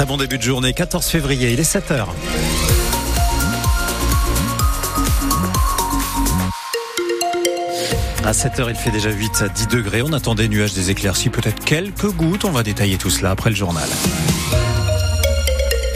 Très bon début de journée, 14 février, il est 7h. À 7h, il fait déjà 8 à 10 degrés. On attend des nuages, des éclaircies, peut-être quelques gouttes. On va détailler tout cela après le journal.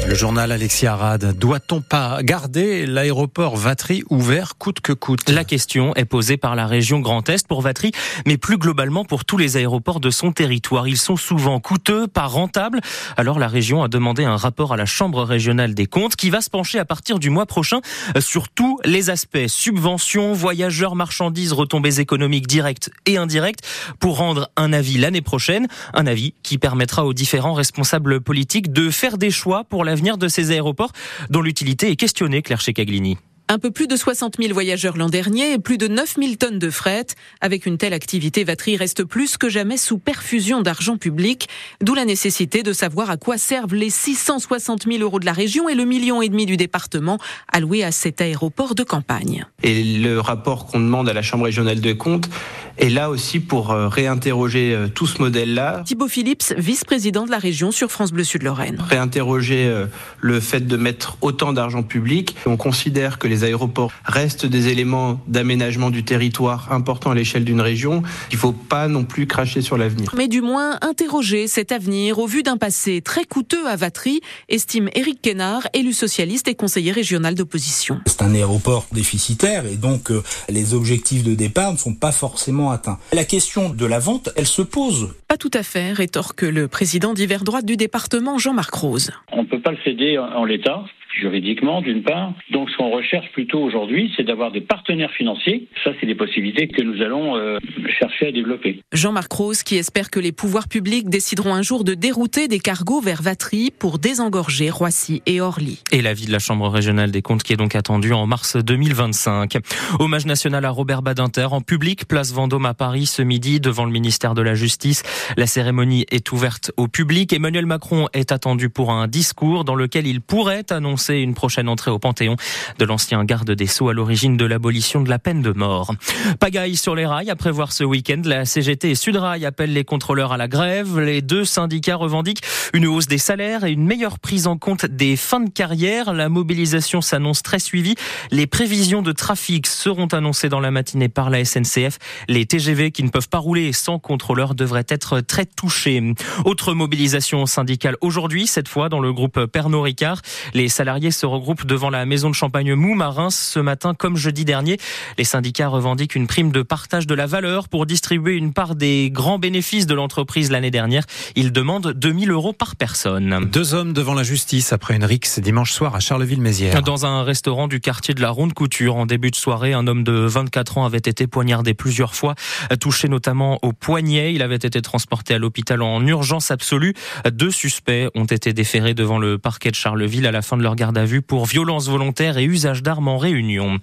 Le journal Alexis Arad. Doit-on pas garder l'aéroport Vatry ouvert coûte que coûte? La question est posée par la région Grand Est pour Vatry, mais plus globalement pour tous les aéroports de son territoire. Ils sont souvent coûteux, pas rentables. Alors la région a demandé un rapport à la Chambre régionale des comptes qui va se pencher à partir du mois prochain sur tous les aspects. Subventions, voyageurs, marchandises, retombées économiques directes et indirectes pour rendre un avis l'année prochaine. Un avis qui permettra aux différents responsables politiques de faire des choix pour la l'avenir de ces aéroports dont l'utilité est questionnée, Claire Checaglini. Un peu plus de 60 000 voyageurs l'an dernier et plus de 9 000 tonnes de fret. Avec une telle activité, Vatry reste plus que jamais sous perfusion d'argent public, d'où la nécessité de savoir à quoi servent les 660 000 euros de la région et le million et demi du département alloués à cet aéroport de campagne. Et le rapport qu'on demande à la Chambre régionale de comptes est là aussi pour euh, réinterroger euh, tout ce modèle-là. Thibaut Phillips, vice-président de la région sur France Bleu Sud-Lorraine. Réinterroger euh, le fait de mettre autant d'argent public. On considère que les aéroports restent des éléments d'aménagement du territoire importants à l'échelle d'une région. Il ne faut pas non plus cracher sur l'avenir. Mais du moins interroger cet avenir au vu d'un passé très coûteux à Vatry, estime Éric Quénard, élu socialiste et conseiller régional d'opposition. C'est un aéroport déficitaire et donc les objectifs de départ ne sont pas forcément atteint. La question de la vente, elle se pose. Pas tout à fait, rétorque le président d'hiver droite du département, Jean-Marc Rose. On ne peut pas le céder en l'état juridiquement d'une part. Donc ce qu'on recherche plutôt aujourd'hui, c'est d'avoir des partenaires financiers. Ça, c'est des possibilités que nous allons euh, chercher à développer. Jean-Marc Rose qui espère que les pouvoirs publics décideront un jour de dérouter des cargos vers Vatry pour désengorger Roissy et Orly. Et l'avis de la Chambre régionale des comptes qui est donc attendu en mars 2025. Hommage national à Robert Badinter en public, place Vendôme à Paris ce midi devant le ministère de la Justice. La cérémonie est ouverte au public. Emmanuel Macron est attendu pour un discours dans lequel il pourrait annoncer une prochaine entrée au Panthéon de l'ancien garde des Sceaux à l'origine de l'abolition de la peine de mort. Pagaille sur les rails à prévoir ce week-end. La CGT et Sudrail appellent les contrôleurs à la grève. Les deux syndicats revendiquent une hausse des salaires et une meilleure prise en compte des fins de carrière. La mobilisation s'annonce très suivie. Les prévisions de trafic seront annoncées dans la matinée par la SNCF. Les TGV qui ne peuvent pas rouler sans contrôleur devraient être très touchés. Autre mobilisation syndicale aujourd'hui, cette fois dans le groupe Pernod Ricard. Les salariés se regroupent devant la maison de champagne Mou Marins ce matin comme jeudi dernier. Les syndicats revendiquent une prime de partage de la valeur pour distribuer une part des grands bénéfices de l'entreprise l'année dernière. Ils demandent 2000 euros par personne. Deux hommes devant la justice après une rixe dimanche soir à Charleville-Mézières. Dans un restaurant du quartier de la Ronde Couture, en début de soirée, un homme de 24 ans avait été poignardé plusieurs fois, touché notamment au poignet. Il avait été transporté à l'hôpital en urgence absolue. Deux suspects ont été déférés devant le parquet de Charleville à la fin de leur garde vue pour violence volontaire et usage d'armes en réunion.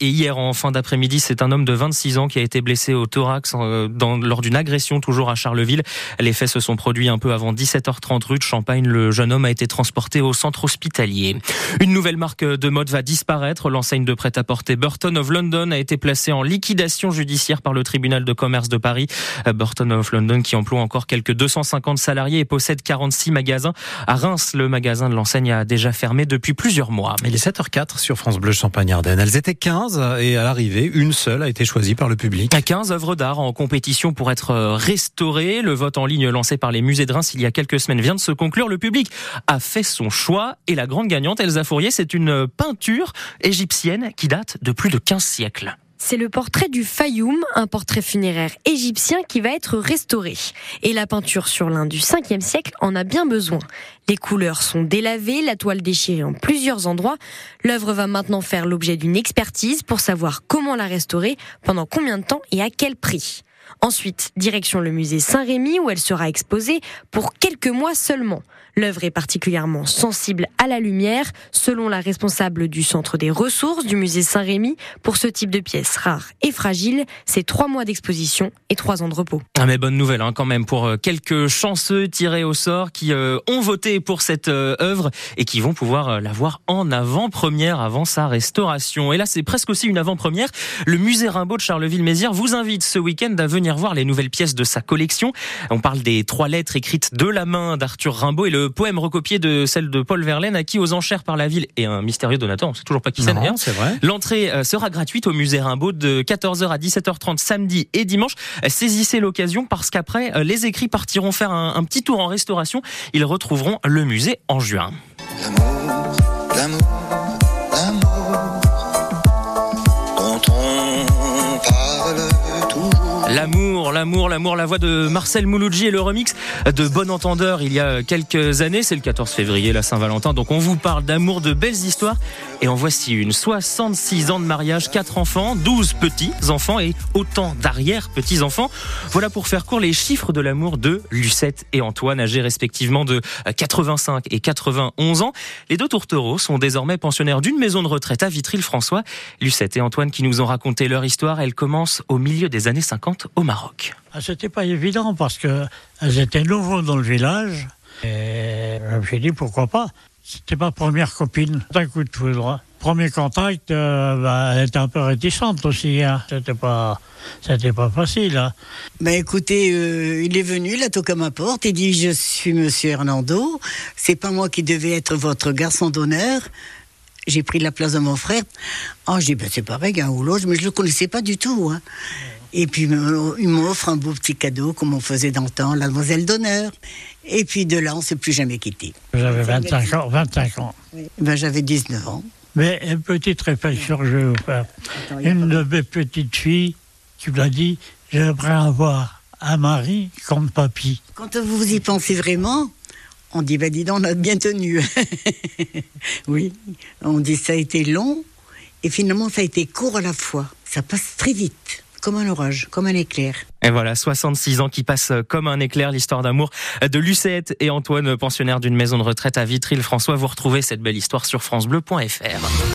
Et hier, en fin d'après-midi, c'est un homme de 26 ans qui a été blessé au thorax euh, lors d'une agression toujours à Charleville. Les faits se sont produits un peu avant 17h30 rue de Champagne. Le jeune homme a été transporté au centre hospitalier. Une nouvelle marque de mode va disparaître. L'enseigne de prêt-à-porter Burton of London a été placée en liquidation judiciaire par le tribunal de commerce de Paris. Euh, Burton of London qui emploie encore quelques 250 salariés et possède 46 magasins. À Reims, le magasin de l'enseigne a déjà fermé depuis plusieurs mois. Il est 7h04 sur France Bleu Champagne-Ardenne. Elles étaient 15 et à l'arrivée, une seule a été choisie par le public. 15 œuvres d'art en compétition pour être restaurées. Le vote en ligne lancé par les musées de Reims il y a quelques semaines vient de se conclure. Le public a fait son choix et la grande gagnante, Elsa Fourier, c'est une peinture égyptienne qui date de plus de 15 siècles. C'est le portrait du Fayoum, un portrait funéraire égyptien qui va être restauré. Et la peinture sur l'Inde du 5e siècle en a bien besoin. Les couleurs sont délavées, la toile déchirée en plusieurs endroits. L'œuvre va maintenant faire l'objet d'une expertise pour savoir comment la restaurer, pendant combien de temps et à quel prix. Ensuite, direction le musée Saint-Rémy où elle sera exposée pour quelques mois seulement. L'œuvre est particulièrement sensible à la lumière, selon la responsable du centre des ressources du musée Saint-Rémy. Pour ce type de pièces rares et fragiles, c'est trois mois d'exposition et trois ans de repos. Ah mais bonne nouvelle hein, quand même pour euh, quelques chanceux tirés au sort qui euh, ont voté pour cette euh, œuvre et qui vont pouvoir la voir en avant-première avant sa restauration. Et là, c'est presque aussi une avant-première. Le musée Rimbaud de Charleville-Mézières vous invite ce week-end à venir venir voir les nouvelles pièces de sa collection. On parle des trois lettres écrites de la main d'Arthur Rimbaud et le poème recopié de celle de Paul Verlaine, acquis aux enchères par la ville et un mystérieux donateur. On sait toujours pas qui c'est d'ailleurs. c'est vrai. L'entrée euh, sera gratuite au musée Rimbaud de 14h à 17h30 samedi et dimanche. Euh, Saisissez l'occasion parce qu'après, euh, les écrits partiront faire un, un petit tour en restauration. Ils retrouveront le musée en juin. L'amour, l'amour, l'amour L'amour, l'amour, la voix de Marcel Mouloudji et le remix de Bon Entendeur il y a quelques années. C'est le 14 février, la Saint-Valentin. Donc on vous parle d'amour, de belles histoires. Et en voici une. 66 ans de mariage, 4 enfants, 12 petits-enfants et autant d'arrière-petits-enfants. Voilà pour faire court les chiffres de l'amour de Lucette et Antoine, âgés respectivement de 85 et 91 ans. Les deux tourtereaux sont désormais pensionnaires d'une maison de retraite à Vitry-le-François. Lucette et Antoine qui nous ont raconté leur histoire, elle commence au milieu des années 50 au Maroc. Ah, C'était pas évident parce que elles étaient nouveaux dans le village. Et je me suis dit pourquoi pas? C'était ma première copine. D'un coup de foudre. Premier contact, euh, bah, elle était un peu réticente aussi. Hein. C'était pas, c'était pas facile. Hein. Ben écoutez, euh, il est venu, il a toqué à ma porte, il dit je suis Monsieur Hernando, c'est pas moi qui devais être votre garçon d'honneur. J'ai pris la place de mon frère. Oh, je dis ben c'est pareil, un ou l'autre, mais je le connaissais pas du tout. Hein. Et puis il me- il m'offre un beau petit cadeau comme on faisait temps, la demoiselle d'honneur. Et puis de là, on s'est plus jamais quitté. J'avais 25 ans, 25 ans. Ben j'avais 19 ans. Mais une petite réflexion que je vais vous faire. Une de mes petites filles qui m'a dit j'aimerais avoir un mari comme papy. Quand vous y pensez vraiment, on dit, ben dis donc, on a bien tenu. oui, on dit ça a été long et finalement ça a été court à la fois. Ça passe très vite, comme un orage, comme un éclair. Et voilà, 66 ans qui passent comme un éclair, l'histoire d'amour de Lucette et Antoine, pensionnaires d'une maison de retraite à Vitry-le-François. Vous retrouvez cette belle histoire sur francebleu.fr.